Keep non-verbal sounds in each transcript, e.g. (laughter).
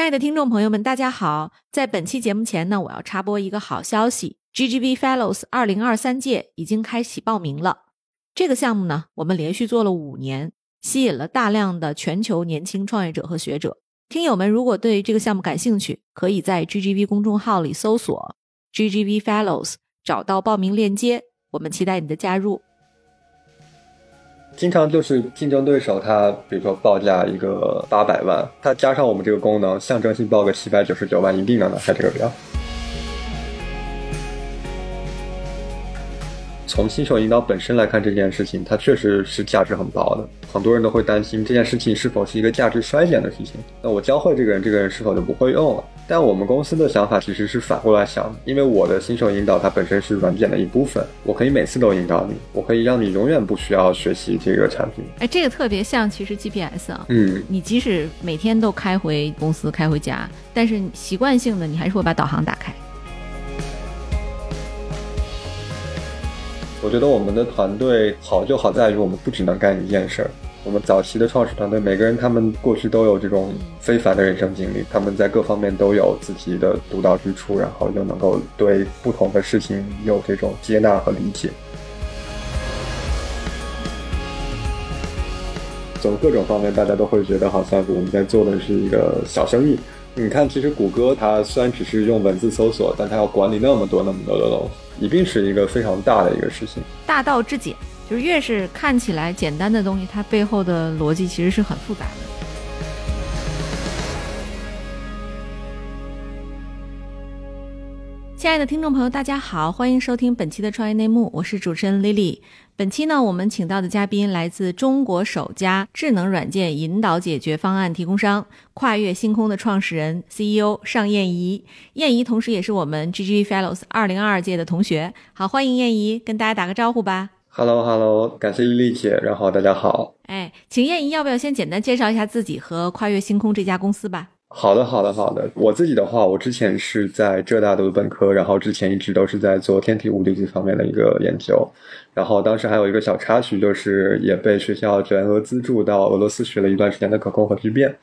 亲爱的听众朋友们，大家好！在本期节目前呢，我要插播一个好消息：GGV Fellows 二零二三届已经开启报名了。这个项目呢，我们连续做了五年，吸引了大量的全球年轻创业者和学者。听友们如果对这个项目感兴趣，可以在 GGV 公众号里搜索 GGV Fellows，找到报名链接。我们期待你的加入。经常就是竞争对手，他比如说报价一个八百万，他加上我们这个功能，象征性报个七百九十九万，一定能拿下这个标。从新手引导本身来看，这件事情它确实是价值很高的。很多人都会担心这件事情是否是一个价值衰减的事情。那我教会这个人，这个人是否就不会用了？但我们公司的想法其实是反过来想，因为我的新手引导它本身是软件的一部分，我可以每次都引导你，我可以让你永远不需要学习这个产品。哎，这个特别像其实 GPS 啊，嗯，你即使每天都开回公司、开回家，但是习惯性的你还是会把导航打开。我觉得我们的团队好就好在于我们不只能干一件事儿。我们早期的创始团队，每个人他们过去都有这种非凡的人生经历，他们在各方面都有自己的独到之处，然后又能够对不同的事情有这种接纳和理解。从各种方面，大家都会觉得好像我们在做的是一个小生意。你看，其实谷歌它虽然只是用文字搜索，但它要管理那么多那么多的东西，一定是一个非常大的一个事情。大道至简，就是越是看起来简单的东西，它背后的逻辑其实是很复杂的。亲爱的听众朋友，大家好，欢迎收听本期的创业内幕，我是主持人 Lily。本期呢，我们请到的嘉宾来自中国首家智能软件引导解决方案提供商跨越星空的创始人 CEO 尚燕怡。燕怡同时也是我们 GG Fellows 二零二二届的同学。好，欢迎燕怡，跟大家打个招呼吧。Hello，Hello，感谢丽丽姐，然后大家好。哎，请燕怡要不要先简单介绍一下自己和跨越星空这家公司吧？好的，好的，好的。我自己的话，我之前是在浙大读的本科，然后之前一直都是在做天体物理这方面的一个研究。然后当时还有一个小插曲，就是也被学校全额资助到俄罗斯学了一段时间的可控核聚变。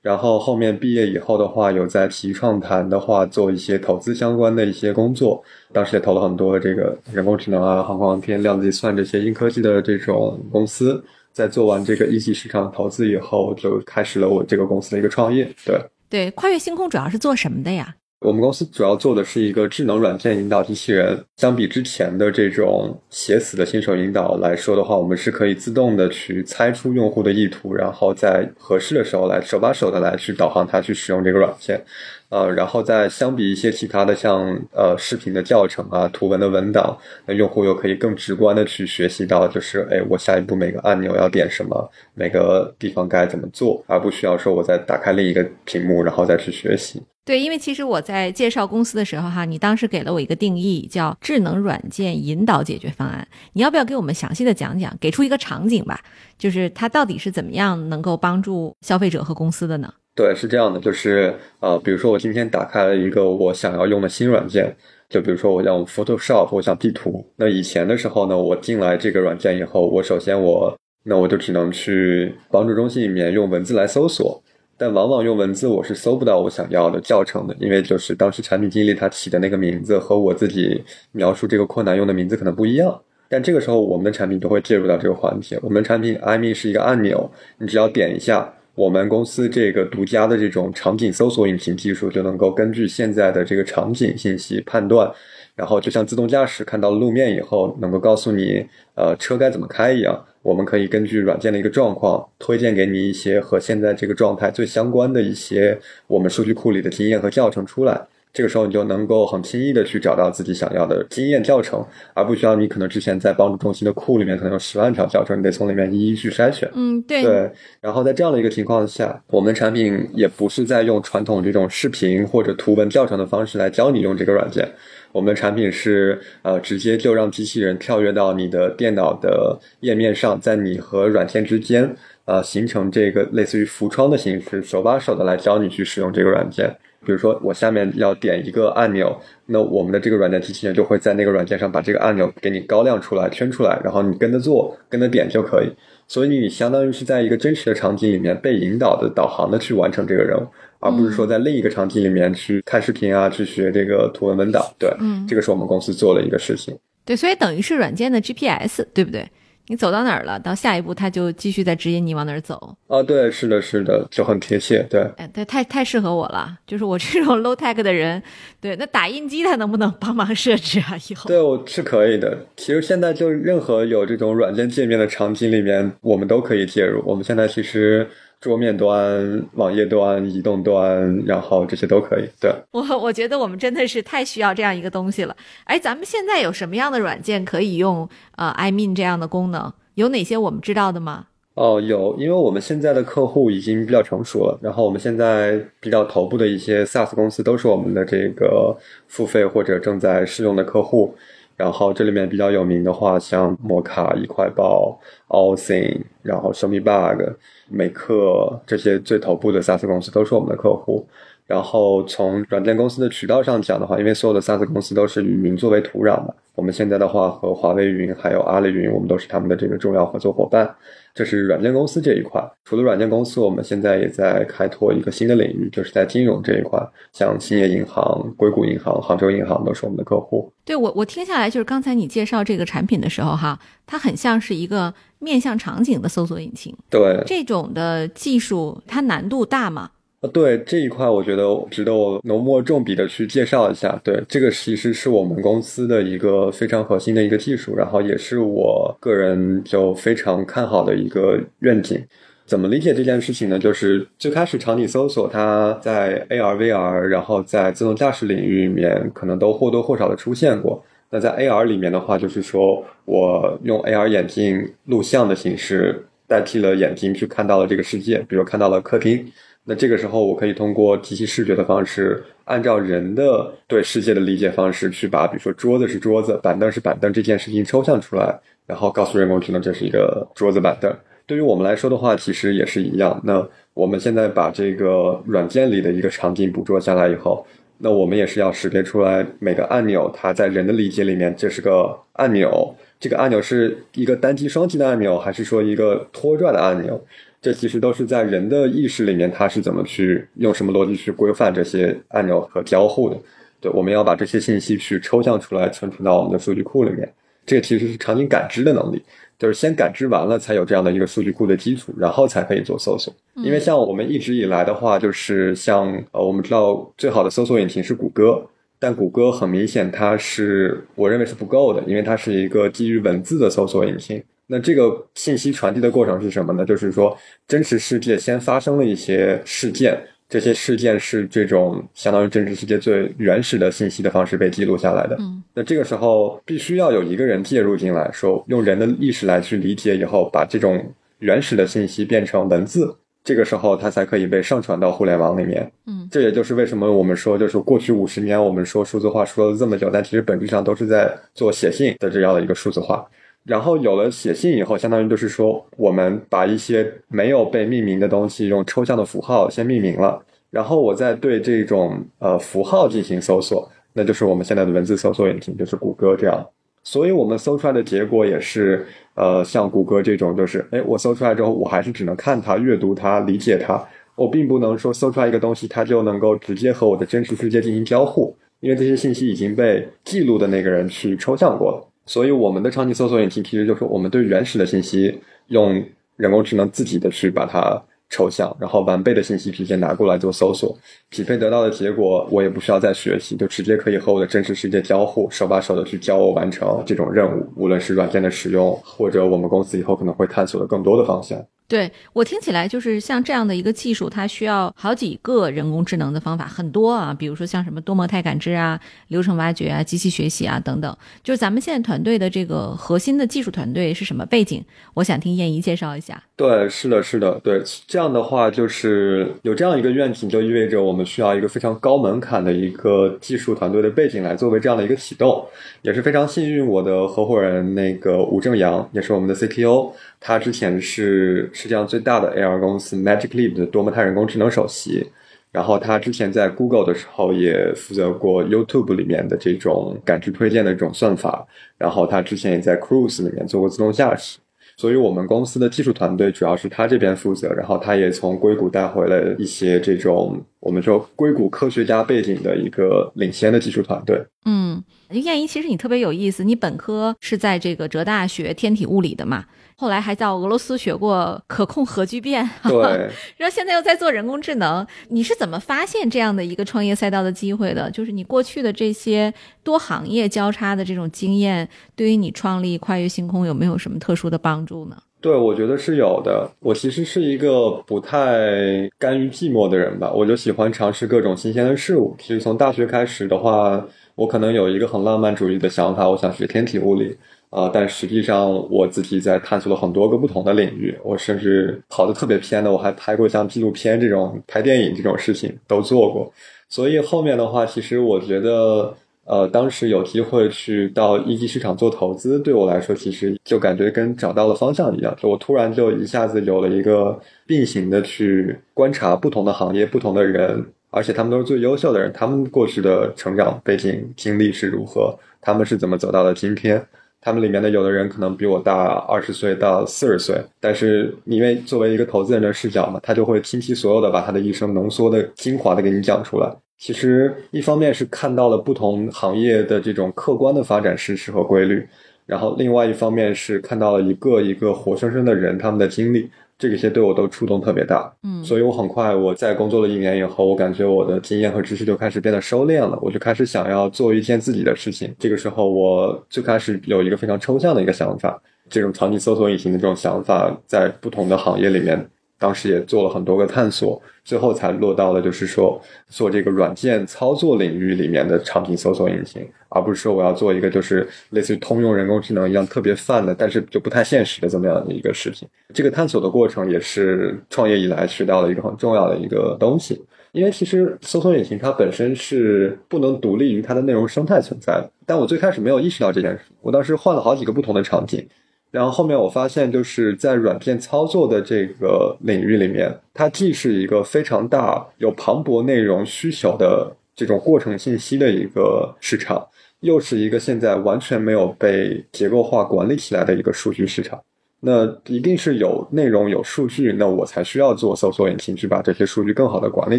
然后后面毕业以后的话，有在奇创谈的话做一些投资相关的一些工作。当时也投了很多这个人工智能啊、航空航天、量子计算这些硬科技的这种公司。在做完这个一级市场投资以后，就开始了我这个公司的一个创业。对对，跨越星空主要是做什么的呀？我们公司主要做的是一个智能软件引导机器人。相比之前的这种写死的新手引导来说的话，我们是可以自动的去猜出用户的意图，然后在合适的时候来手把手的来去导航他去使用这个软件。呃，然后再相比一些其他的像呃视频的教程啊、图文的文档，那用户又可以更直观的去学习到，就是哎，我下一步每个按钮要点什么，每个地方该怎么做，而不需要说我再打开另一个屏幕然后再去学习。对，因为其实我在介绍公司的时候哈，你当时给了我一个定义，叫智能软件引导解决方案。你要不要给我们详细的讲讲，给出一个场景吧？就是它到底是怎么样能够帮助消费者和公司的呢？对，是这样的，就是呃，比如说我今天打开了一个我想要用的新软件，就比如说我用 Photoshop，我想 P 图。那以前的时候呢，我进来这个软件以后，我首先我那我就只能去帮助中心里面用文字来搜索，但往往用文字我是搜不到我想要的教程的，因为就是当时产品经理他起的那个名字和我自己描述这个困难用的名字可能不一样。但这个时候我们的产品都会介入到这个环节，我们的产品 i m e 是一个按钮，你只要点一下。我们公司这个独家的这种场景搜索引擎技术，就能够根据现在的这个场景信息判断，然后就像自动驾驶看到了路面以后，能够告诉你，呃，车该怎么开一样。我们可以根据软件的一个状况，推荐给你一些和现在这个状态最相关的一些我们数据库里的经验和教程出来。这个时候你就能够很轻易的去找到自己想要的经验教程，而不需要你可能之前在帮助中心的库里面可能有十万条教程，你得从里面一一去筛选。嗯，对。对。然后在这样的一个情况下，我们的产品也不是在用传统这种视频或者图文教程的方式来教你用这个软件，我们的产品是呃直接就让机器人跳跃到你的电脑的页面上，在你和软件之间呃形成这个类似于浮窗的形式，手把手的来教你去使用这个软件。比如说，我下面要点一个按钮，那我们的这个软件机器人就会在那个软件上把这个按钮给你高亮出来、圈出来，然后你跟着做、跟着点就可以。所以你相当于是在一个真实的场景里面被引导的、导航的去完成这个任务，而不是说在另一个场景里面去看视频啊，去学这个图文文档。对，嗯这个是我们公司做的一个事情。对，所以等于是软件的 GPS，对不对？你走到哪儿了，到下一步他就继续在指引你往哪儿走。啊，对，是的，是的，就很贴切。对，哎，对，太太适合我了，就是我这种 (laughs) low tech 的人。对，那打印机它能不能帮忙设置啊？以后对，我是可以的。其实现在就任何有这种软件界面的场景里面，我们都可以介入。我们现在其实桌面端、网页端、移动端，然后这些都可以。对，我 (laughs) 我觉得我们真的是太需要这样一个东西了。哎，咱们现在有什么样的软件可以用呃 iMean 这样的功能？有哪些我们知道的吗？哦，有，因为我们现在的客户已经比较成熟了，然后我们现在比较头部的一些 SaaS 公司都是我们的这个付费或者正在试用的客户。然后这里面比较有名的话，像摩卡、一块报、Allthing，然后 ShowMeBug、美克这些最头部的 SaaS 公司都是我们的客户。然后从软件公司的渠道上讲的话，因为所有的 SaaS 公司都是以云作为土壤嘛，我们现在的话和华为云还有阿里云，我们都是他们的这个重要合作伙伴。这是软件公司这一块。除了软件公司，我们现在也在开拓一个新的领域，就是在金融这一块，像兴业银行、硅谷银行、杭州银行都是我们的客户。对我，我听下来就是刚才你介绍这个产品的时候哈，它很像是一个面向场景的搜索引擎。对，这种的技术它难度大吗？呃，对这一块，我觉得值得我浓墨重笔的去介绍一下。对，这个其实是我们公司的一个非常核心的一个技术，然后也是我个人就非常看好的一个愿景。怎么理解这件事情呢？就是最开始场景搜索，它在 AR、VR，然后在自动驾驶领域里面，可能都或多或少的出现过。那在 AR 里面的话，就是说我用 AR 眼镜录像的形式代替了眼睛去看到了这个世界，比如看到了客厅。那这个时候，我可以通过机器视觉的方式，按照人的对世界的理解方式，去把比如说桌子是桌子，板凳是板凳这件事情抽象出来，然后告诉人工智能这是一个桌子板凳。对于我们来说的话，其实也是一样。那我们现在把这个软件里的一个场景捕捉下来以后，那我们也是要识别出来每个按钮，它在人的理解里面这是个按钮，这个按钮是一个单击双击的按钮，还是说一个拖拽的按钮？这其实都是在人的意识里面，它是怎么去用什么逻辑去规范这些按钮和交互的？对，我们要把这些信息去抽象出来，存储到我们的数据库里面。这个其实是场景感知的能力，就是先感知完了，才有这样的一个数据库的基础，然后才可以做搜索。因为像我们一直以来的话，就是像呃，我们知道最好的搜索引擎是谷歌，但谷歌很明显它是我认为是不够的，因为它是一个基于文字的搜索引擎。那这个信息传递的过程是什么呢？就是说，真实世界先发生了一些事件，这些事件是这种相当于真实世界最原始的信息的方式被记录下来的。嗯，那这个时候必须要有一个人介入进来，说用人的意识来去理解以后，把这种原始的信息变成文字，这个时候它才可以被上传到互联网里面。嗯，这也就是为什么我们说，就是过去五十年我们说数字化说了这么久，但其实本质上都是在做写信的这样的一个数字化。然后有了写信以后，相当于就是说，我们把一些没有被命名的东西用抽象的符号先命名了，然后我再对这种呃符号进行搜索，那就是我们现在的文字搜索引擎，就是谷歌这样。所以我们搜出来的结果也是呃像谷歌这种，就是哎，我搜出来之后，我还是只能看它、阅读它、理解它，我并不能说搜出来一个东西，它就能够直接和我的真实世界进行交互，因为这些信息已经被记录的那个人去抽象过了。所以我们的场景搜索引擎其实就是我们对原始的信息用人工智能自己的去把它抽象，然后完备的信息直接拿过来做搜索，匹配得到的结果我也不需要再学习，就直接可以和我的真实世界交互，手把手的去教我完成这种任务，无论是软件的使用，或者我们公司以后可能会探索的更多的方向。对我听起来就是像这样的一个技术，它需要好几个人工智能的方法，很多啊，比如说像什么多模态感知啊、流程挖掘啊、机器学习啊等等。就是咱们现在团队的这个核心的技术团队是什么背景？我想听燕姨介绍一下。对，是的，是的，对，这样的话就是有这样一个愿景，就意味着我们需要一个非常高门槛的一个技术团队的背景来作为这样的一个启动，也是非常幸运，我的合伙人那个吴正阳也是我们的 CTO，他之前是世界上最大的 AR 公司 Magic Leap 的多模态人工智能首席。然后他之前在 Google 的时候也负责过 YouTube 里面的这种感知推荐的这种算法，然后他之前也在 Cruise 里面做过自动驾驶。所以我们公司的技术团队主要是他这边负责，然后他也从硅谷带回了一些这种我们说硅谷科学家背景的一个领先的技术团队。嗯，燕一，其实你特别有意思，你本科是在这个浙大学天体物理的嘛？后来还到俄罗斯学过可控核聚变，(laughs) 对，然后现在又在做人工智能。你是怎么发现这样的一个创业赛道的机会的？就是你过去的这些多行业交叉的这种经验，对于你创立跨越星空有没有什么特殊的帮助呢？对，我觉得是有的。我其实是一个不太甘于寂寞的人吧，我就喜欢尝试各种新鲜的事物。其实从大学开始的话，我可能有一个很浪漫主义的想法，我想学天体物理。啊，但实际上我自己在探索了很多个不同的领域，我甚至跑得特别偏的，我还拍过像纪录片这种拍电影这种事情都做过。所以后面的话，其实我觉得，呃，当时有机会去到一级市场做投资，对我来说，其实就感觉跟找到了方向一样，就我突然就一下子有了一个并行的去观察不同的行业、不同的人，而且他们都是最优秀的人，他们过去的成长背景经历是如何，他们是怎么走到了今天。他们里面的有的人可能比我大二十岁到四十岁，但是你因为作为一个投资人的视角嘛，他就会倾其所有的把他的一生浓缩的精华的给你讲出来。其实一方面是看到了不同行业的这种客观的发展事实和规律，然后另外一方面是看到了一个一个活生生的人他们的经历。这些对我都触动特别大，嗯，所以我很快我在工作了一年以后，我感觉我的经验和知识就开始变得收敛了，我就开始想要做一件自己的事情。这个时候，我最开始有一个非常抽象的一个想法，这种场景搜索引擎的这种想法，在不同的行业里面。当时也做了很多个探索，最后才落到了就是说做这个软件操作领域里面的场景搜索引擎，而不是说我要做一个就是类似于通用人工智能一样特别泛的，但是就不太现实的这么样的一个事情。这个探索的过程也是创业以来学到的一个很重要的一个东西，因为其实搜索引擎它本身是不能独立于它的内容生态存在的，但我最开始没有意识到这件事，我当时换了好几个不同的场景。然后后面我发现，就是在软件操作的这个领域里面，它既是一个非常大、有磅礴内容需求的这种过程信息的一个市场，又是一个现在完全没有被结构化管理起来的一个数据市场。那一定是有内容、有数据，那我才需要做搜索引擎去把这些数据更好的管理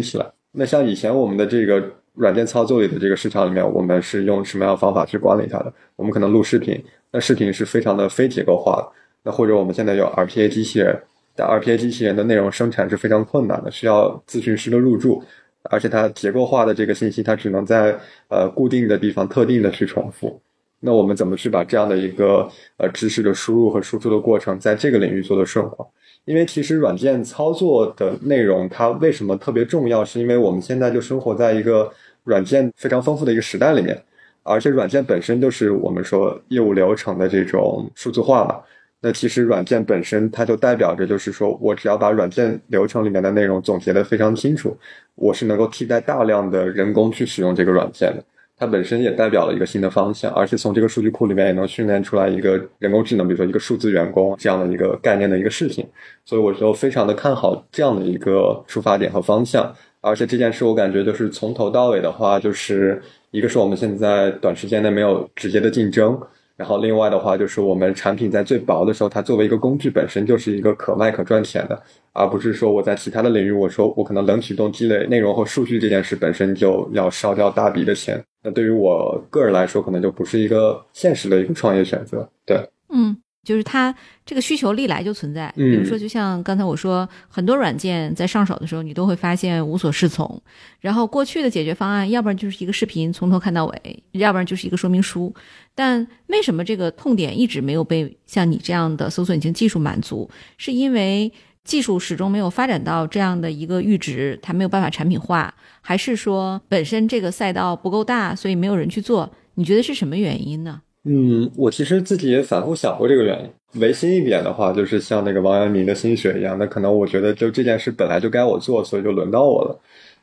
起来。那像以前我们的这个软件操作里的这个市场里面，我们是用什么样的方法去管理它的？我们可能录视频。那视频是非常的非结构化的，那或者我们现在有 RPA 机器人，但 RPA 机器人的内容生产是非常困难的，需要咨询师的入驻，而且它结构化的这个信息，它只能在呃固定的地方特定的去重复。那我们怎么去把这样的一个呃知识的输入和输出的过程，在这个领域做得顺滑？因为其实软件操作的内容它为什么特别重要？是因为我们现在就生活在一个软件非常丰富的一个时代里面。而且软件本身就是我们说业务流程的这种数字化嘛，那其实软件本身它就代表着就是说我只要把软件流程里面的内容总结的非常清楚，我是能够替代大量的人工去使用这个软件的。它本身也代表了一个新的方向，而且从这个数据库里面也能训练出来一个人工智能，比如说一个数字员工这样的一个概念的一个事情。所以我就非常的看好这样的一个出发点和方向。而且这件事我感觉就是从头到尾的话，就是一个是我们现在短时间内没有直接的竞争，然后另外的话就是我们产品在最薄的时候，它作为一个工具本身就是一个可卖可赚钱的，而不是说我在其他的领域，我说我可能冷启动积累内容或数据这件事本身就要烧掉大笔的钱，那对于我个人来说，可能就不是一个现实的一个创业选择。对，嗯。就是它这个需求历来就存在，比如说，就像刚才我说，很多软件在上手的时候，你都会发现无所适从。然后过去的解决方案，要不然就是一个视频从头看到尾，要不然就是一个说明书。但为什么这个痛点一直没有被像你这样的搜索引擎技术满足？是因为技术始终没有发展到这样的一个阈值，它没有办法产品化，还是说本身这个赛道不够大，所以没有人去做？你觉得是什么原因呢？嗯，我其实自己也反复想过这个原因。唯心一点的话，就是像那个王阳明的心学一样，那可能我觉得就这件事本来就该我做，所以就轮到我了。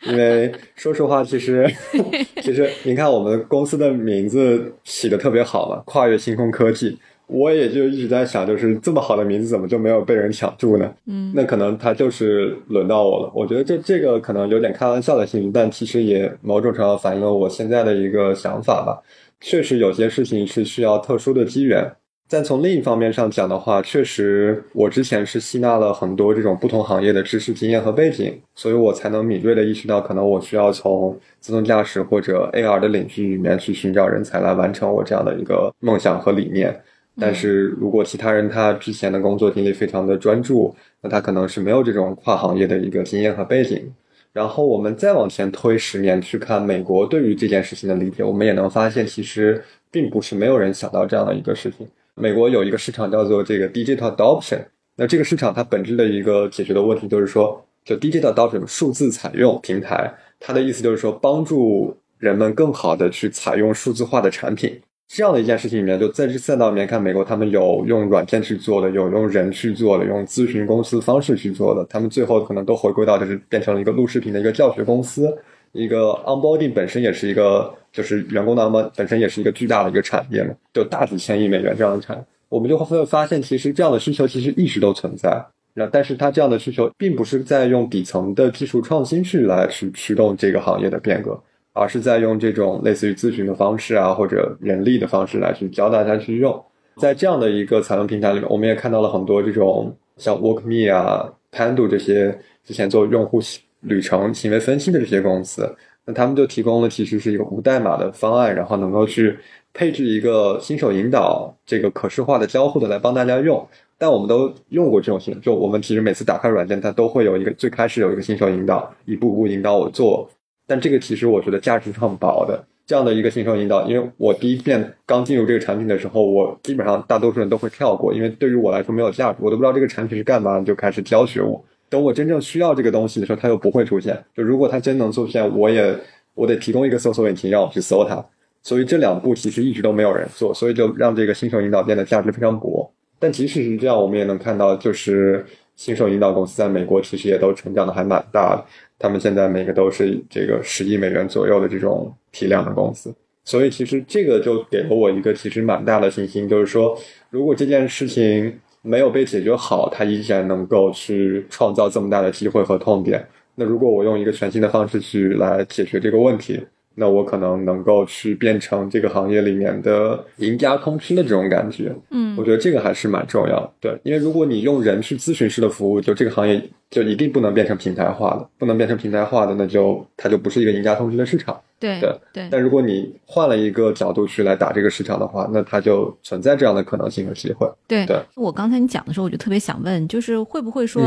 因为 (laughs) 说实话，其实 (laughs) 其实您看我们公司的名字起的特别好嘛，跨越星空科技，我也就一直在想，就是这么好的名字怎么就没有被人抢住呢？嗯，那可能他就是轮到我了。我觉得这这个可能有点开玩笑的性质，但其实也某种程度反映了我现在的一个想法吧。确实有些事情是需要特殊的机缘，但从另一方面上讲的话，确实我之前是吸纳了很多这种不同行业的知识、经验和背景，所以我才能敏锐的意识到，可能我需要从自动驾驶或者 AR 的领域里面去寻找人才来完成我这样的一个梦想和理念。但是如果其他人他之前的工作经历非常的专注，那他可能是没有这种跨行业的一个经验和背景。然后我们再往前推十年去看美国对于这件事情的理解，我们也能发现，其实并不是没有人想到这样的一个事情。美国有一个市场叫做这个 digital adoption，那这个市场它本质的一个解决的问题就是说，就 digital adoption 数字采用平台，它的意思就是说帮助人们更好的去采用数字化的产品。这样的一件事情里面，就在这赛道里面看，美国他们有用软件去做的，有用人去做的，用咨询公司方式去做的，他们最后可能都回归到就是变成了一个录视频的一个教学公司。一个 onboarding 本身也是一个，就是员工的 onboard 本身也是一个巨大的一个产业嘛，就大几千亿美元这样的产，我们就会发现，其实这样的需求其实一直都存在。那但是它这样的需求，并不是在用底层的技术创新去来去驱动这个行业的变革，而是在用这种类似于咨询的方式啊，或者人力的方式来去教大家去用。在这样的一个采用平台里面，我们也看到了很多这种像 WorkMe 啊、Pando 这些之前做用户。旅程行为分析的这些公司，那他们就提供了其实是一个无代码的方案，然后能够去配置一个新手引导这个可视化的交互的来帮大家用。但我们都用过这种新，就我们其实每次打开软件，它都会有一个最开始有一个新手引导，一步步引导我做。但这个其实我觉得价值是很薄的。这样的一个新手引导，因为我第一遍刚进入这个产品的时候，我基本上大多数人都会跳过，因为对于我来说没有价值，我都不知道这个产品是干嘛，就开始教学我。等我真正需要这个东西的时候，它又不会出现。就如果它真能出现，我也我得提供一个搜索引擎让我去搜它。所以这两步其实一直都没有人做，所以就让这个新手引导变得价值非常薄。但即使是这样，我们也能看到，就是新手引导公司在美国其实也都成长的还蛮大的。他们现在每个都是这个十亿美元左右的这种体量的公司。所以其实这个就给了我一个其实蛮大的信心，就是说如果这件事情。没有被解决好，它依然能够去创造这么大的机会和痛点。那如果我用一个全新的方式去来解决这个问题，那我可能能够去变成这个行业里面的赢家通吃的这种感觉。嗯，我觉得这个还是蛮重要的。对，因为如果你用人去咨询式的服务，就这个行业就一定不能变成平台化的，不能变成平台化的，那就它就不是一个赢家通吃的市场。对对对。但如果你换了一个角度去来打这个市场的话，那它就存在这样的可能性和机会。对对。我刚才你讲的时候，我就特别想问，就是会不会说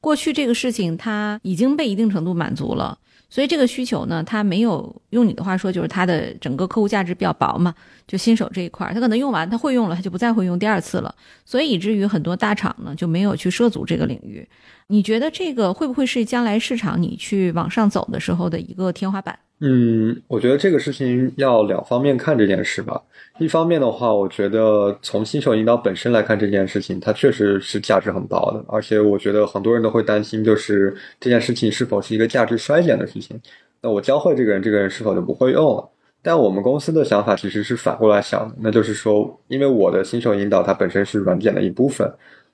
过去这个事情它已经被一定程度满足了，所以这个需求呢，它没有用你的话说，就是它的整个客户价值比较薄嘛？就新手这一块，他可能用完他会用了，他就不再会用第二次了，所以以至于很多大厂呢就没有去涉足这个领域。你觉得这个会不会是将来市场你去往上走的时候的一个天花板？嗯，我觉得这个事情要两方面看这件事吧。一方面的话，我觉得从新手引导本身来看这件事情，它确实是价值很高的。而且我觉得很多人都会担心，就是这件事情是否是一个价值衰减的事情。那我教会这个人，这个人是否就不会用了？但我们公司的想法其实是反过来想的，那就是说，因为我的新手引导它本身是软件的一部分，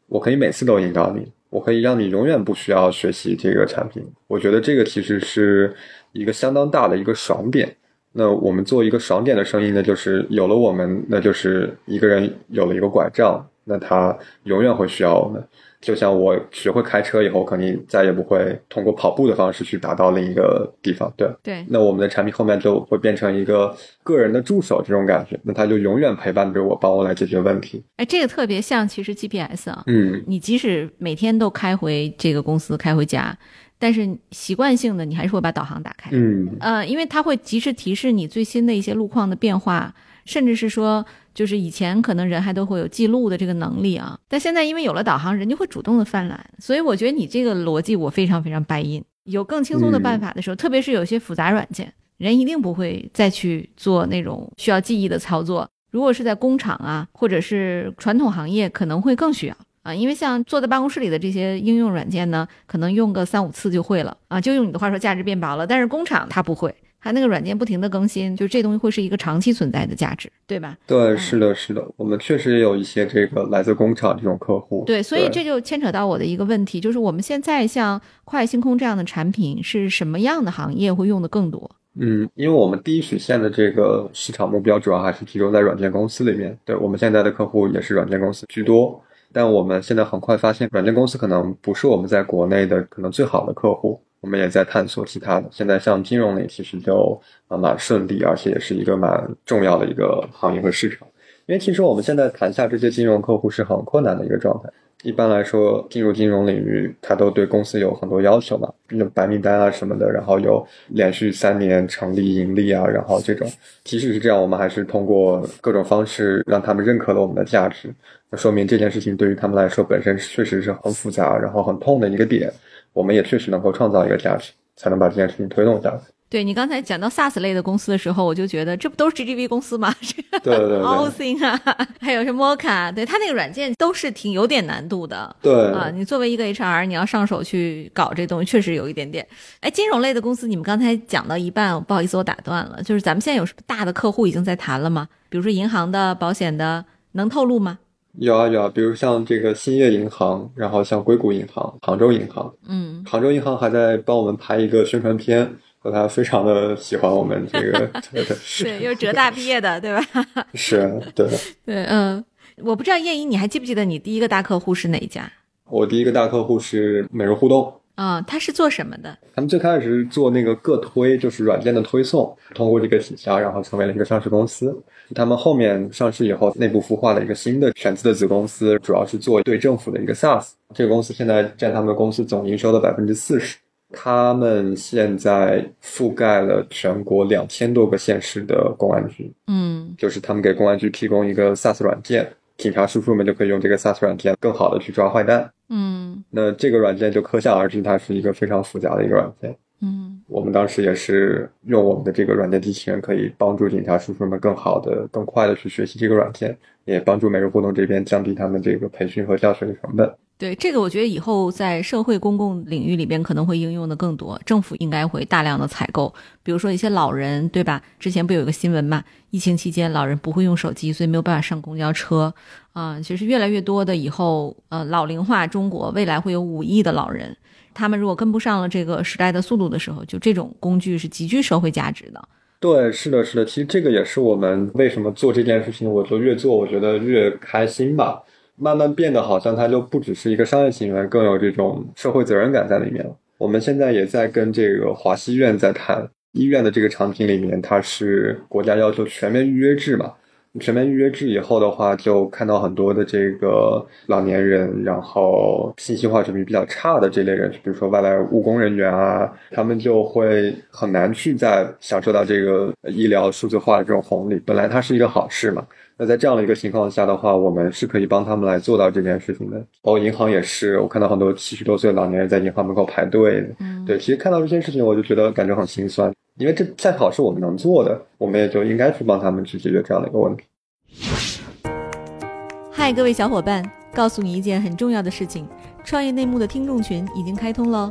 我可以每次都引导你，我可以让你永远不需要学习这个产品。我觉得这个其实是。一个相当大的一个爽点，那我们做一个爽点的生意呢，就是有了我们，那就是一个人有了一个拐杖，那他永远会需要我们。就像我学会开车以后，肯定再也不会通过跑步的方式去达到另一个地方。对对，那我们的产品后面就会变成一个个人的助手这种感觉，那他就永远陪伴着我，帮我来解决问题。哎，这个特别像其实 GPS 啊，嗯，你即使每天都开回这个公司，开回家。但是习惯性的，你还是会把导航打开，嗯，呃，因为它会及时提示你最新的一些路况的变化，甚至是说，就是以前可能人还都会有记录的这个能力啊，但现在因为有了导航，人就会主动的犯懒，所以我觉得你这个逻辑我非常非常白印。有更轻松的办法的时候，特别是有些复杂软件，人一定不会再去做那种需要记忆的操作。如果是在工厂啊，或者是传统行业，可能会更需要。啊，因为像坐在办公室里的这些应用软件呢，可能用个三五次就会了啊，就用你的话说，价值变薄了。但是工厂它不会，它那个软件不停的更新，就这东西会是一个长期存在的价值，对吧？对，是的，是的，我们确实也有一些这个来自工厂这种客户。对，所以这就牵扯到我的一个问题，就是我们现在像快星空这样的产品，是什么样的行业会用的更多？嗯，因为我们第一曲线的这个市场目标主要还是集中在软件公司里面。对我们现在的客户也是软件公司居多，但我们现在很快发现，软件公司可能不是我们在国内的可能最好的客户。我们也在探索其他的。现在像金融类，其实就啊蛮顺利，而且也是一个蛮重要的一个行业和市场。因为其实我们现在谈下这些金融客户是很困难的一个状态。一般来说，进入金融领域，它都对公司有很多要求嘛，有白名单啊什么的，然后有连续三年成立盈利啊，然后这种，即使是这样，我们还是通过各种方式让他们认可了我们的价值。那说明这件事情对于他们来说本身确实是很复杂，然后很痛的一个点。我们也确实能够创造一个价值，才能把这件事情推动下来。对你刚才讲到 SaaS 类的公司的时候，我就觉得这不都是 GGV 公司吗？(laughs) 对对对 t h i n 啊，(laughs) 还有什么 Mocha，对它那个软件都是挺有点难度的。对啊，你作为一个 HR，你要上手去搞这东西，确实有一点点。哎，金融类的公司，你们刚才讲到一半，不好意思，我打断了。就是咱们现在有什么大的客户已经在谈了吗？比如说银行的、保险的，能透露吗？有啊有啊，比如像这个兴业银行，然后像硅谷银行、杭州银行，嗯，杭州银行还在帮我们拍一个宣传片。和他非常的喜欢我们这个，(laughs) 对对，对，又浙大毕业的，对吧？(laughs) 是，对，(laughs) 对，嗯，我不知道燕一，你还记不记得你第一个大客户是哪一家？我第一个大客户是每日互动，啊，他是做什么的？他们最开始是做那个个推，就是软件的推送，通过这个起家，然后成为了一个上市公司。他们后面上市以后，内部孵化了一个新的全资的子公司，主要是做对政府的一个 SaaS。这个公司现在占他们公司总营收的百分之四十。他们现在覆盖了全国两千多个县市的公安局，嗯，就是他们给公安局提供一个 SaaS 软件，警察叔叔们就可以用这个 SaaS 软件更好的去抓坏蛋，嗯，那这个软件就可想而知，它是一个非常复杂的一个软件，嗯，我们当时也是用我们的这个软件机器人，可以帮助警察叔叔们更好的、更快的去学习这个软件，也帮助每日互动这边降低他们这个培训和教学的成本。对这个，我觉得以后在社会公共领域里边可能会应用的更多，政府应该会大量的采购。比如说一些老人，对吧？之前不有一个新闻嘛？疫情期间老人不会用手机，所以没有办法上公交车啊。其实越来越多的以后，呃，老龄化中国未来会有五亿的老人，他们如果跟不上了这个时代的速度的时候，就这种工具是极具社会价值的。对，是的，是的。其实这个也是我们为什么做这件事情，我就越做我觉得越开心吧。慢慢变得好像它就不只是一个商业行为，更有这种社会责任感在里面了。我们现在也在跟这个华西医院在谈，医院的这个场景里面，它是国家要求全面预约制嘛？全面预约制以后的话，就看到很多的这个老年人，然后信息化水平比较差的这类人，比如说外来务工人员啊，他们就会很难去在享受到这个医疗数字化的这种红利。本来它是一个好事嘛。那在这样的一个情况下的话，我们是可以帮他们来做到这件事情的。包括银行也是，我看到很多七十多岁的老年人在银行门口排队。嗯，对，其实看到这件事情，我就觉得感觉很心酸，因为这再好是我们能做的，我们也就应该去帮他们去解决这样的一个问题。嗨，各位小伙伴，告诉你一件很重要的事情：创业内幕的听众群已经开通了。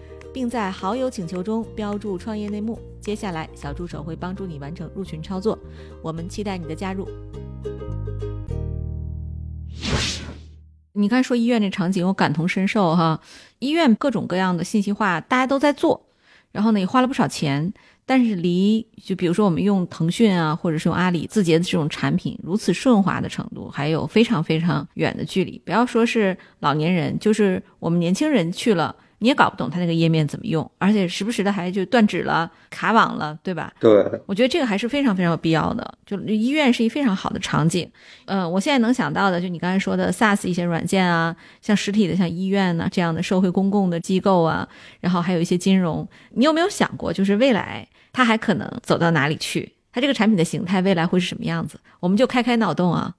并在好友请求中标注“创业内幕”。接下来，小助手会帮助你完成入群操作。我们期待你的加入。你刚说医院这场景，我感同身受哈。医院各种各样的信息化，大家都在做，然后呢也花了不少钱，但是离就比如说我们用腾讯啊，或者是用阿里字节的这种产品如此顺滑的程度，还有非常非常远的距离。不要说是老年人，就是我们年轻人去了。你也搞不懂它那个页面怎么用，而且时不时的还就断指了、卡网了，对吧？对，我觉得这个还是非常非常有必要的。就医院是一非常好的场景。呃，我现在能想到的，就你刚才说的 SaaS 一些软件啊，像实体的像医院呢这样的社会公共的机构啊，然后还有一些金融，你有没有想过，就是未来它还可能走到哪里去？它这个产品的形态未来会是什么样子？我们就开开脑洞啊。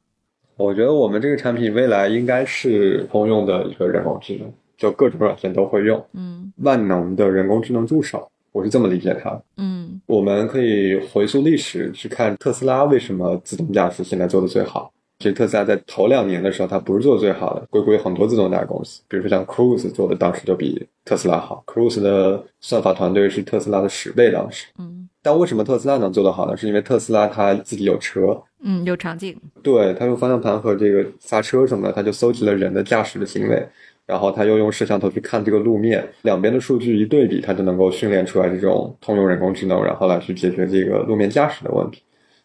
我觉得我们这个产品未来应该是通用的一个人工智能。就各种软件都会用，嗯，万能的人工智能助手，我是这么理解它。嗯我们可以回溯历史去看特斯拉为什么自动驾驶现在做的最好。其实特斯拉在头两年的时候，它不是做的最好的，归归很多自动驾驶公司，比如说像 Cruise 做的当时就比特斯拉好，Cruise 的算法团队是特斯拉的十倍当时。嗯但为什么特斯拉能做得好呢？是因为特斯拉它自己有车，嗯，有场景。对，它用方向盘和这个刹车什么的，它就搜集了人的驾驶的行为，然后他又用摄像头去看这个路面，两边的数据一对比，他就能够训练出来这种通用人工智能，然后来去解决这个路面驾驶的问题。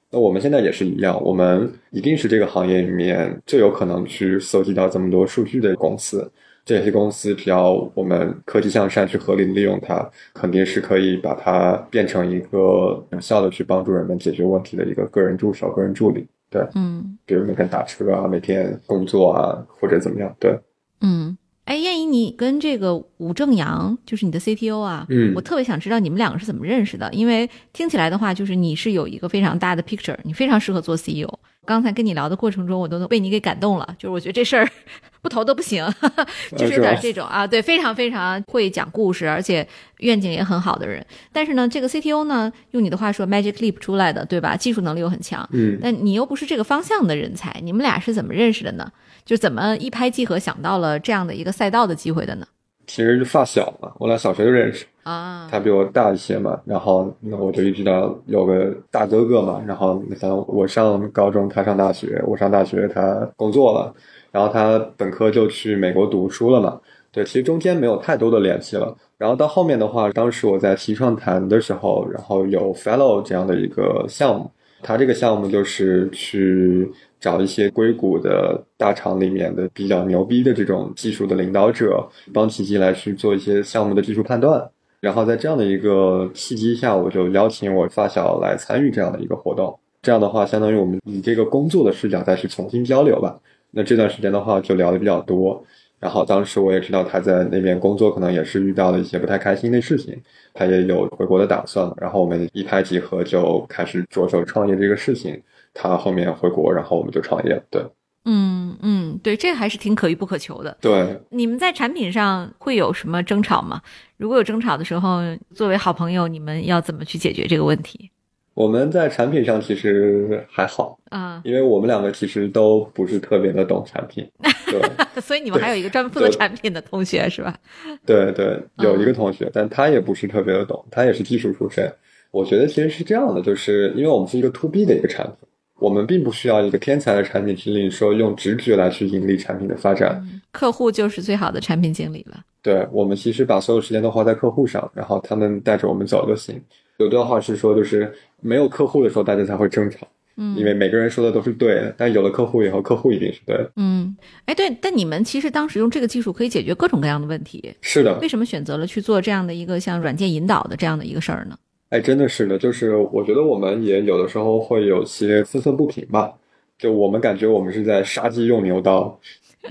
那我们现在也是一样，我们一定是这个行业里面最有可能去搜集到这么多数据的公司。这些公司只要我们科技向善，去合理利用它，肯定是可以把它变成一个有效的去帮助人们解决问题的一个个人助手、个人助理。对，嗯比如每天打车啊，每天工作啊，或者怎么样。对，嗯。哎，燕姨，你跟这个武正阳，就是你的 CTO 啊，嗯我特别想知道你们两个是怎么认识的，因为听起来的话，就是你是有一个非常大的 picture，你非常适合做 CEO。刚才跟你聊的过程中，我都被你给感动了，就是我觉得这事儿 (laughs) 不投都不行，(laughs) 就是有点这种啊，对，非常非常会讲故事，而且愿景也很好的人。但是呢，这个 CTO 呢，用你的话说，Magic Leap 出来的，对吧？技术能力又很强，嗯，但你又不是这个方向的人才，你们俩是怎么认识的呢？就怎么一拍即合想到了这样的一个赛道的机会的呢？其实是发小嘛，我俩小学就认识，啊，他比我大一些嘛，然后那我就一直到有个大哥哥嘛，然后像我上高中，他上大学，我上大学，他工作了，然后他本科就去美国读书了嘛，对，其实中间没有太多的联系了。然后到后面的话，当时我在奇创谈的时候，然后有 Fellow 这样的一个项目，他这个项目就是去找一些硅谷的大厂里面的比较牛逼的这种技术的领导者，帮奇迹来去做一些项目的技术判断。然后在这样的一个契机下，我就邀请我发小来参与这样的一个活动。这样的话，相当于我们以这个工作的视角再去重新交流吧。那这段时间的话，就聊的比较多。然后当时我也知道他在那边工作，可能也是遇到了一些不太开心的事情，他也有回国的打算。然后我们一拍即合，就开始着手创业这个事情。他后面回国，然后我们就创业了。对嗯嗯，对，这个还是挺可遇不可求的。对，你们在产品上会有什么争吵吗？如果有争吵的时候，作为好朋友，你们要怎么去解决这个问题？我们在产品上其实还好，啊、因为我们两个其实都不是特别的懂产品。(laughs) 对所以你们还有一个专门负责产品的同学是吧？对对，有一个同学，但他也不是特别的懂，他也是技术出身。我觉得其实是这样的，就是因为我们是一个 to B 的一个产品，我们并不需要一个天才的产品经理说用直觉来去引领产品的发展。客户就是最好的产品经理了。对我们其实把所有时间都花在客户上，然后他们带着我们走就行。有段话是说，就是没有客户的时候，大家才会争吵，嗯因为每个人说的都是对的，但有了客户以后，客户一定是对的。嗯，哎，对，但你们其实当时用这个技术可以解决各种各样的问题，是的，为什么选择了去做这样的一个像软件引导的这样的一个事儿呢？哎，真的是的，就是我觉得我们也有的时候会有些愤愤不平吧，就我们感觉我们是在杀鸡用牛刀，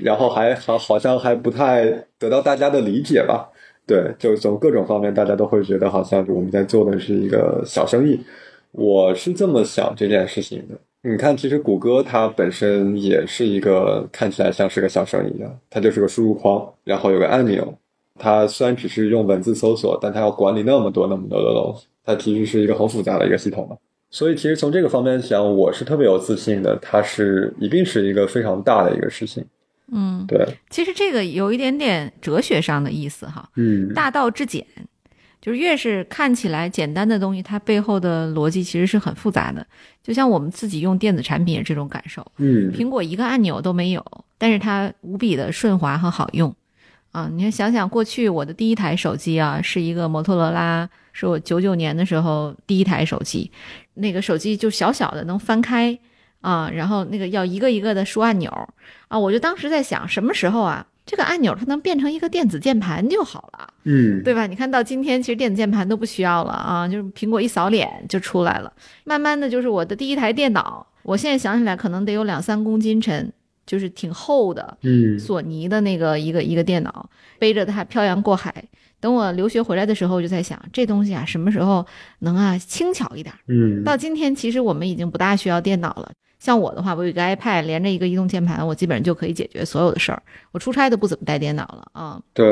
然后还好好像还不太得到大家的理解吧。对，就从各种方面，大家都会觉得好像我们在做的是一个小生意。我是这么想这件事情的。你看，其实谷歌它本身也是一个看起来像是个小生意的，它就是个输入框，然后有个按钮。它虽然只是用文字搜索，但它要管理那么多那么多的东西，它其实是一个很复杂的一个系统嘛。所以，其实从这个方面讲，我是特别有自信的，它是一定是一个非常大的一个事情。嗯，对，其实这个有一点点哲学上的意思哈，嗯，大道至简，就是越是看起来简单的东西，它背后的逻辑其实是很复杂的。就像我们自己用电子产品也这种感受，嗯，苹果一个按钮都没有，但是它无比的顺滑和好用。啊，你看想想过去我的第一台手机啊，是一个摩托罗拉，是我九九年的时候第一台手机，那个手机就小小的能翻开啊，然后那个要一个一个的输按钮啊，我就当时在想，什么时候啊，这个按钮它能变成一个电子键盘就好了。嗯，对吧？你看到今天，其实电子键盘都不需要了啊，就是苹果一扫脸就出来了。慢慢的就是我的第一台电脑，我现在想起来可能得有两三公斤沉，就是挺厚的，嗯，索尼的那个一个一个电脑，背着它漂洋过海，等我留学回来的时候，就在想这东西啊，什么时候能啊轻巧一点？嗯，到今天，其实我们已经不大需要电脑了。像我的话，我有一个 iPad 连着一个移动键盘，我基本上就可以解决所有的事儿。我出差都不怎么带电脑了啊。对，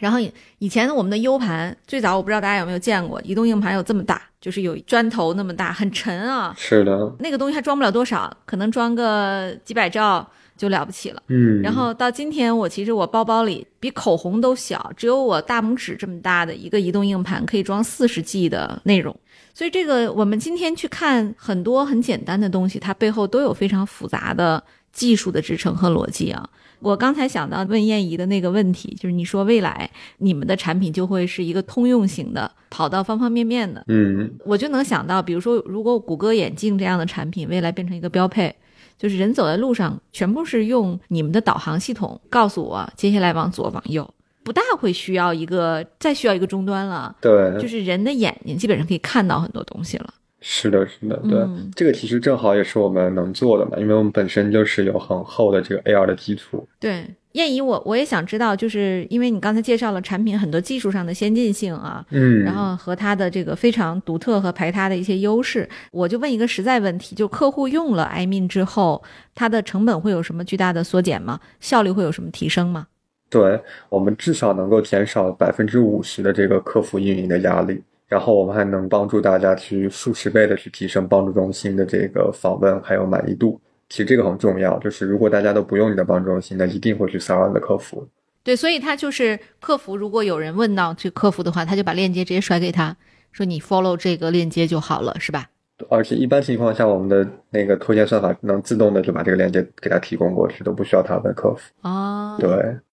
然后以前我们的 U 盘最早我不知道大家有没有见过，移动硬盘有这么大，就是有砖头那么大，很沉啊。是的，那个东西还装不了多少，可能装个几百兆就了不起了。嗯，然后到今天，我其实我包包里比口红都小，只有我大拇指这么大的一个移动硬盘可以装四十 G 的内容。所以这个我们今天去看很多很简单的东西，它背后都有非常复杂的技术的支撑和逻辑啊。我刚才想到问燕姨的那个问题，就是你说未来你们的产品就会是一个通用型的，跑到方方面面的。嗯，我就能想到，比如说如果谷歌眼镜这样的产品未来变成一个标配，就是人走在路上全部是用你们的导航系统告诉我接下来往左往右。不大会需要一个再需要一个终端了，对，就是人的眼睛基本上可以看到很多东西了。是的，是的，对，嗯这个其实正好也是我们能做的嘛，因为我们本身就是有很厚的这个 AR 的基础。对，燕姨，我我也想知道，就是因为你刚才介绍了产品很多技术上的先进性啊，嗯，然后和它的这个非常独特和排他的一些优势，我就问一个实在问题，就客户用了 iMin 之后，它的成本会有什么巨大的缩减吗？效率会有什么提升吗？对我们至少能够减少百分之五十的这个客服运营的压力，然后我们还能帮助大家去数十倍的去提升帮助中心的这个访问还有满意度。其实这个很重要，就是如果大家都不用你的帮助中心，那一定会去骚扰你的客服。对，所以他就是客服，如果有人问到这客服的话，他就把链接直接甩给他，说你 follow 这个链接就好了，是吧？而且一般情况下，我们的那个推荐算法能自动的就把这个链接给他提供过去，都不需要他问客服。哦，对，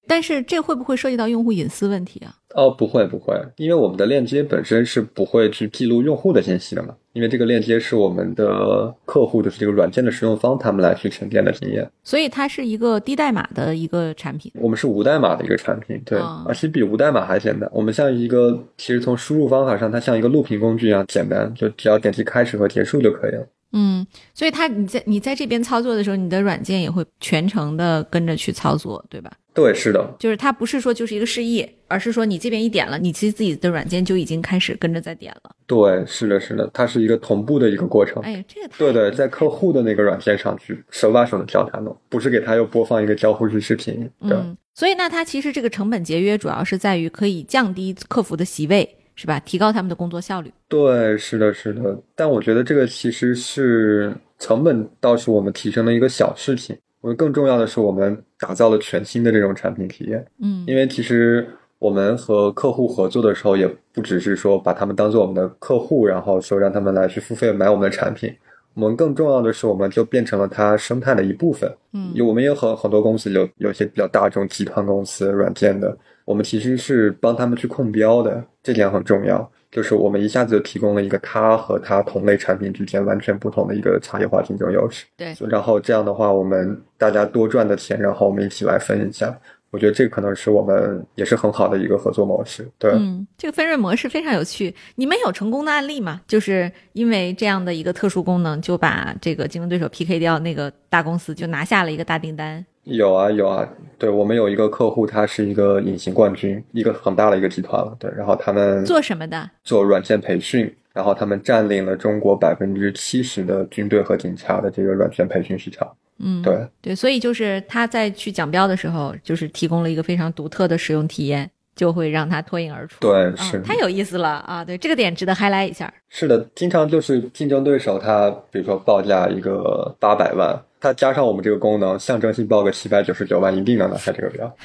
但是这会不会涉及到用户隐私问题啊？哦，不会不会，因为我们的链接本身是不会去记录用户的信息的嘛，因为这个链接是我们的客户，就是这个软件的使用方他们来去沉淀的经验。所以它是一个低代码的一个产品。我们是无代码的一个产品，对，哦而且比无代码还简单。我们像一个，其实从输入方法上，它像一个录屏工具一样简单，就只要点击开始和结束就可以了。嗯，所以它你在你在这边操作的时候，你的软件也会全程的跟着去操作，对吧？对，是的，就是它不是说就是一个示意，而是说你这边一点了，你其实自己的软件就已经开始跟着在点了。对，是的，是的，它是一个同步的一个过程。哎，这个对对，在客户的那个软件上去手把手的教他弄，不是给他又播放一个交互式视频。对，嗯，所以那它其实这个成本节约主要是在于可以降低客服的席位，是吧？提高他们的工作效率。对，是的，是的。但我觉得这个其实是成本，倒是我们提升的一个小事情。我更重要的是，我们打造了全新的这种产品体验。嗯因为其实我们和客户合作的时候，也不只是说把他们当做我们的客户，然后说让他们来去付费买我们的产品。我们更重要的是，我们就变成了它生态的一部分。嗯有我们也有很很多公司有有些比较大这种集团公司软件的，我们其实是帮他们去控标的，这点很重要。就是我们一下子就提供了一个它和它同类产品之间完全不同的一个差异化竞争优势。对，然后这样的话，我们大家多赚的钱，然后我们一起来分一下。我觉得这可能是我们也是很好的一个合作模式。对，嗯，这个分润模式非常有趣。你们有成功的案例吗？就是因为这样的一个特殊功能，就把这个竞争对手 PK 掉，那个大公司就拿下了一个大订单。有啊有啊，对我们有一个客户，他是一个隐形冠军，一个很大的一个集团了。对，然后他们做什么的？做软件培训，然后他们占领了中国百分之七十的军队和警察的这个软件培训市场。嗯，对对，所以就是他在去讲标的时候，就是提供了一个非常独特的使用体验，就会让他脱颖而出。对，啊是太有意思了啊！对，这个点值得 highlight 一下。是的，经常就是竞争对手他比如说报价一个八百万，他加上我们这个功能，象征性报个七百九十九万，一定能拿下这个标。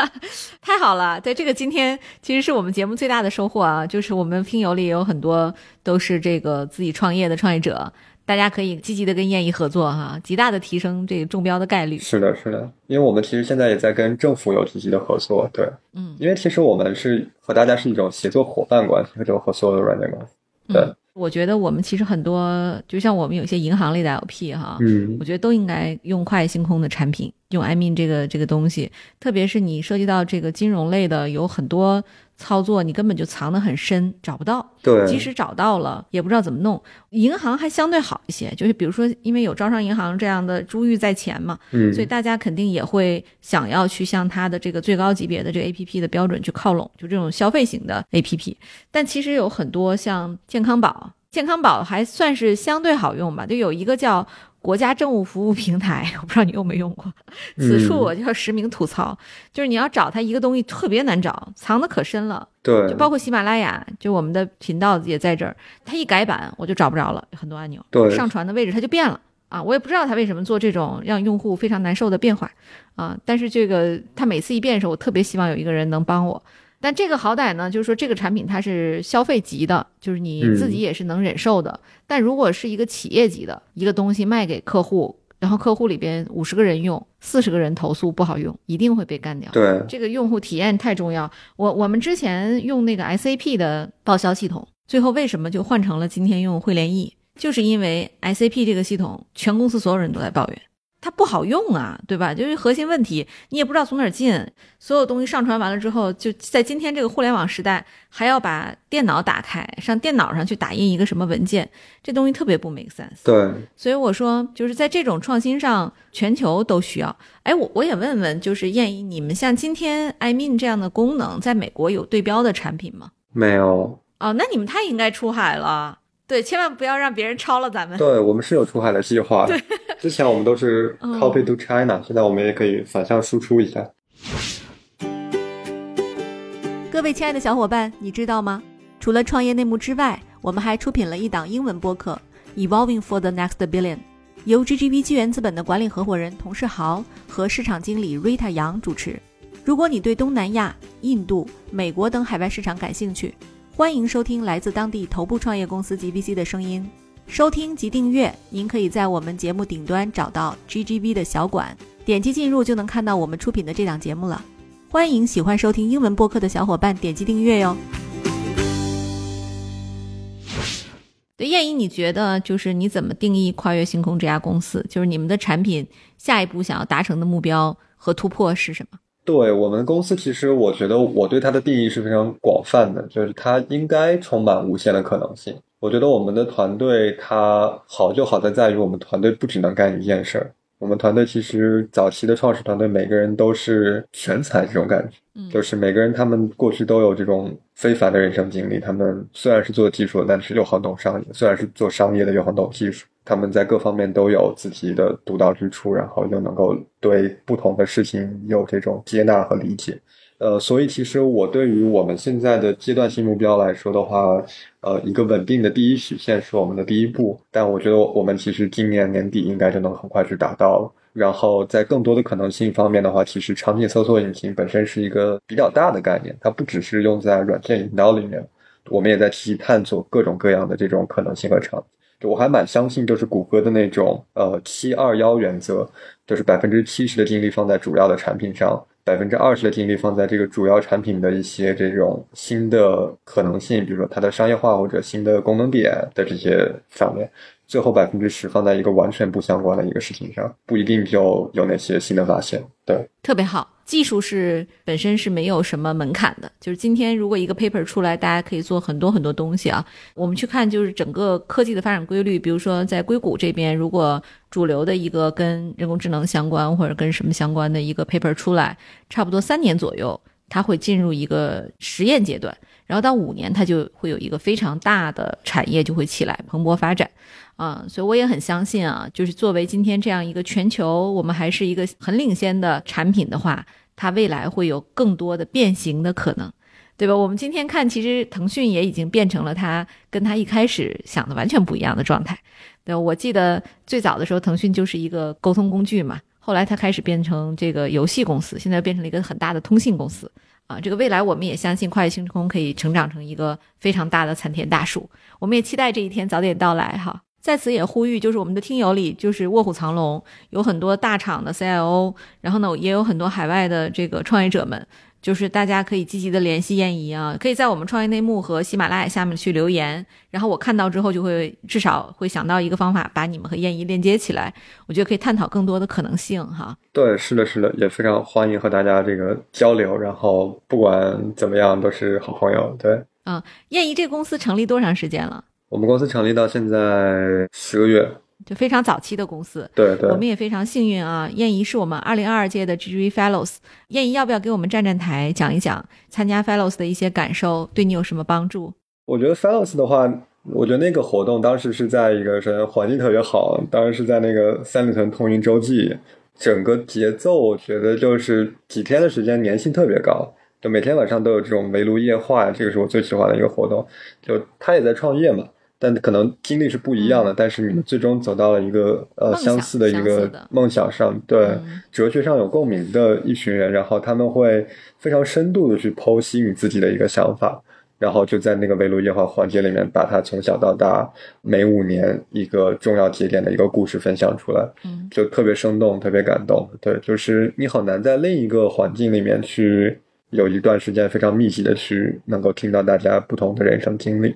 (laughs) 太好了，对这个今天其实是我们节目最大的收获啊，就是我们听友里也有很多都是这个自己创业的创业者，大家可以积极的跟燕姨合作哈、极大的提升这个中标的概率。是的，是的，因为我们其实现在也在跟政府有积极的合作，对，嗯。因为其实我们是和大家是一种协作伙伴关系，和这种和所有的软件关系，对。嗯，我觉得我们其实很多，就像我们有些银行类的 LP 哈，嗯我觉得都应该用快星空的产品，用 iMean 这个这个东西，特别是你涉及到这个金融类的，有很多操作你根本就藏得很深，找不到。对，即使找到了，也不知道怎么弄。银行还相对好一些，就是比如说，因为有招商银行这样的珠玉在前嘛，嗯，所以大家肯定也会想要去向它的这个最高级别的这个 A P P 的标准去靠拢，就这种消费型的 A P P。但其实有很多像健康宝，健康宝还算是相对好用吧，就有一个叫。国家政务服务平台，(laughs) 我不知道你用没用过。此处我就要实名吐槽，就是你要找它一个东西特别难找，藏的可深了。对，就包括喜马拉雅，就我们的频道也在这儿，它一改版我就找不着了，很多按钮。对，上传的位置它就变了啊，我也不知道它为什么做这种让用户非常难受的变化啊。但是这个它每次一变的时候，我特别希望有一个人能帮我。但这个好歹呢，就是说这个产品它是消费级的，就是你自己也是能忍受的。但如果是一个企业级的一个东西卖给客户，然后客户里边五十个人用，四十个人投诉不好用，一定会被干掉。对，这个用户体验太重要。我我们之前用那个 SAP 的报销系统，最后为什么就换成了今天用汇联易？就是因为 SAP 这个系统，全公司所有人都在抱怨。它不好用啊，对吧？就是核心问题，你也不知道从哪儿进。所有东西上传完了之后，就在今天这个互联网时代，还要把电脑打开，上电脑上去打印一个什么文件，这东西特别不 make sense。对，所以我说，就是在这种创新上，全球都需要。哎，我我也问问，就是燕一，你们像今天 iMean 这样的功能，在美国有对标的产品吗？没有。哦，那你们太应该出海了。对，千万不要让别人抄了咱们。对我们是有出海的计划。对，之前我们都是 copy to China，现在我们也可以反向输出一下。各位亲爱的小伙伴，你知道吗？除了创业内幕之外，我们还出品了一档英文播客《Evolving for the Next Billion》，由 GGV 纪元资本的管理合伙人童世豪和市场经理 Rita 杨主持。如果你对东南亚、印度、美国等海外市场感兴趣，欢迎收听来自当地头部创业公司 GVC 的声音。收听及订阅，您可以在我们节目顶端找到 GGV 的小馆，点击进入就能看到我们出品的这档节目了。欢迎喜欢收听英文播客的小伙伴点击订阅哟。对，燕姨，你觉得就是你怎么定义跨越星空这家公司？就是你们的产品下一步想要达成的目标和突破是什么？对我们公司，其实我觉得我对它的定义是非常广泛的，就是它应该充满无限的可能性。我觉得我们的团队它好就好在在于我们团队不只能干一件事儿。我们团队其实早期的创始团队每个人都是全才，这种感觉，就是每个人他们过去都有这种非凡的人生经历。他们虽然是做技术的，但是又很懂商业；虽然是做商业的，又很懂技术。他们在各方面都有自己的独到之处，然后又能够对不同的事情有这种接纳和理解。呃，所以其实我对于我们现在的阶段性目标来说的话，呃，一个稳定的第一曲线是我们的第一步。但我觉得我们其实今年年底应该就能很快去达到了。然后在更多的可能性方面的话，其实场景搜索引擎本身是一个比较大的概念，它不只是用在软件引导里面，我们也在积极探索各种各样的这种可能性和场景。我还蛮相信，就是谷歌的那种呃七二幺原则，就是百分之七十的精力放在主要的产品上。百分之二十的精力放在这个主要产品的一些这种新的可能性，比如说它的商业化或者新的功能点的这些上面，最后百分之十放在一个完全不相关的一个事情上，不一定就有那些新的发现。对，特别好。技术是本身是没有什么门槛的，就是今天如果一个 paper 出来，大家可以做很多很多东西啊。我们去看就是整个科技的发展规律，比如说在硅谷这边，如果主流的一个跟人工智能相关或者跟什么相关的一个 paper 出来，差不多三年左右，它会进入一个实验阶段，然后到五年，它就会有一个非常大的产业就会起来蓬勃发展。啊，所以我也很相信啊，就是作为今天这样一个全球，我们还是一个很领先的产品的话，它未来会有更多的变形的可能，对吧？我们今天看，其实腾讯也已经变成了它跟它一开始想的完全不一样的状态。对，我记得最早的时候，腾讯就是一个沟通工具嘛，后来它开始变成这个游戏公司，现在变成了一个很大的通信公司。啊，这个未来我们也相信跨越星空可以成长成一个非常大的参天大树，我们也期待这一天早点到来哈。在此也呼吁，就是我们的听友里，就是卧虎藏龙，有很多大厂的 CIO，然后呢，也有很多海外的这个创业者们。就是大家可以积极的联系燕姨啊，可以在我们创业内幕和喜马拉雅下面去留言，然后我看到之后就会至少会想到一个方法，把你们和燕姨链接起来，我觉得可以探讨更多的可能性哈。对，是的，是的，也非常欢迎和大家这个交流，然后不管怎么样都是好朋友。对，嗯，燕姨这个公司成立多长时间了？我们公司成立到现在十个月。就非常早期的公司，对对，我们也非常幸运啊。燕姨是我们二零二二届的 GGV Fellows，燕姨要不要给我们站站台，讲一讲参加 Fellows 的一些感受，对你有什么帮助？我觉得 Fellows 的话，我觉得那个活动当时是在一个首先环境特别好，当时是在那个三里屯通云洲际，整个节奏我觉得就是几天的时间粘性特别高，就每天晚上都有这种围炉夜话，这个是我最喜欢的一个活动。就他也在创业嘛。但可能经历是不一样的，但是你们最终走到了一个呃相似的一个梦想上，对哲学上有共鸣的一群人，然后他们会非常深度的去剖析你自己的一个想法，然后就在那个围炉夜话环节里面，把他从小到大每五年一个重要节点的一个故事分享出来，嗯，就特别生动，特别感动。对，就是你很难在另一个环境里面去有一段时间非常密集的去能够听到大家不同的人生经历。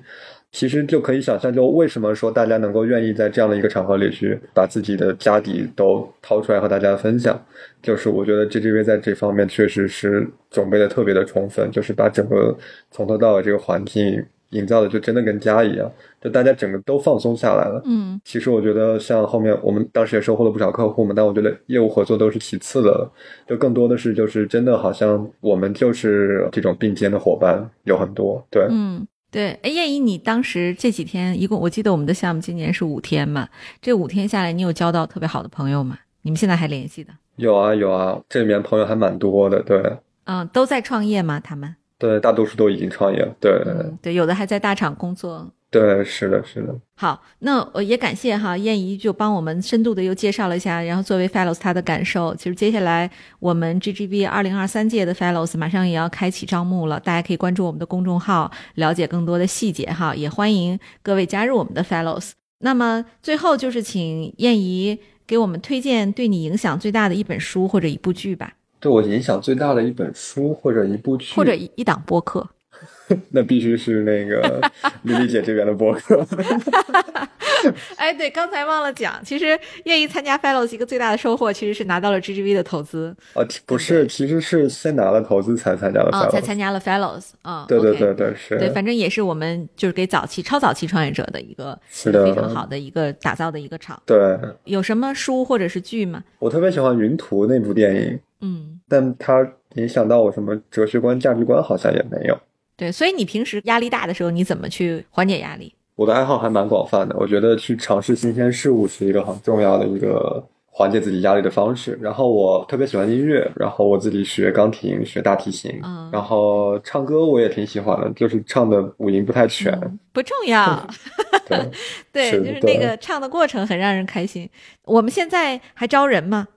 其实就可以想象，就为什么说大家能够愿意在这样的一个场合里去把自己的家底都掏出来和大家分享，就是我觉得 GGV 在这方面确实是准备的特别的充分，就是把整个从头到尾这个环境营造的就真的跟家一样，就大家整个都放松下来了。嗯，其实我觉得像后面我们当时也收获了不少客户嘛，但我觉得业务合作都是其次的，就更多的是就是真的好像我们就是这种并肩的伙伴有很多，对，嗯。对，哎，燕姨，你当时这几天一共，我记得我们的项目今年是五天嘛，这五天下来，你有交到特别好的朋友吗？你们现在还联系的？有啊，有啊，这里面朋友还蛮多的，对。嗯，都在创业吗？他们？对，大多数都已经创业了，对。对，有的还在大厂工作。对，是的，是的。好，那我也感谢哈燕姨，就帮我们深度的又介绍了一下，然后作为 Fellows 他的感受。其实接下来我们 GGB 二零二三届的 Fellows 马上也要开启招募了，大家可以关注我们的公众号，了解更多的细节哈。也欢迎各位加入我们的 Fellows。那么最后就是请燕姨给我们推荐对你影响最大的一本书或者一部剧吧。对我影响最大的一本书或者一部剧，或者一一档播客。(laughs) 那必须是那个 (laughs) 丽丽姐这边的博客。(laughs) 哎，对，刚才忘了讲，其实愿意参加 Fellows 一个最大的收获，其实是拿到了 GGV 的投资。哦，不是，其实是先拿了投资才参加了 Fellows，才参加了 Fellows。啊，对对对对，是。对，反正也是我们就是给早期、超早期创业者的一个是的非常好的一个打造的一个场。对。有什么书或者是剧吗？我特别喜欢《云图》那部电影。嗯。但它影响到我什么哲学观、价值观，好像也没有。对，所以你平时压力大的时候，你怎么去缓解压力？我的爱好还蛮广泛的，我觉得去尝试新鲜事物是一个很重要的一个缓解自己压力的方式。然后我特别喜欢音乐，然后我自己学钢琴、学大提琴，然后唱歌我也挺喜欢的，就是唱的五音不太全，不重要。(laughs) 对，(laughs) 对，就是那个唱的过程很让人开心。我们现在还招人吗？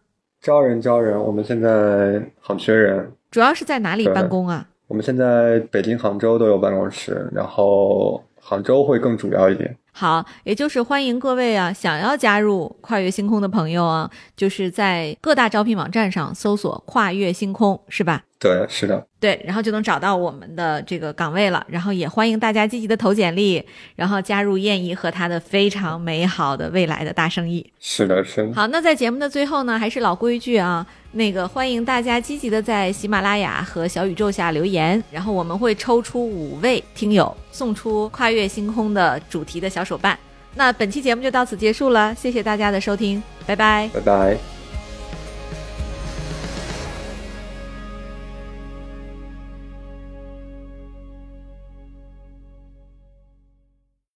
招人，招人，我们现在很缺人。主要是在哪里办公啊？我们现在北京、杭州都有办公室，然后杭州会更主要一点。好，也就是欢迎各位啊，想要加入跨越星空的朋友啊，就是在各大招聘网站上搜索“跨越星空”，是吧？对，是的，对，然后就能找到我们的这个岗位了。然后也欢迎大家积极的投简历，然后加入燕姨和他的非常美好的未来的大生意。是的，是的。好，那在节目的最后呢，还是老规矩啊，那个欢迎大家积极的在喜马拉雅和小宇宙下留言，然后我们会抽出五位听友，送出跨越星空的主题的小手办。那本期节目就到此结束了，谢谢大家的收听，拜拜，拜拜。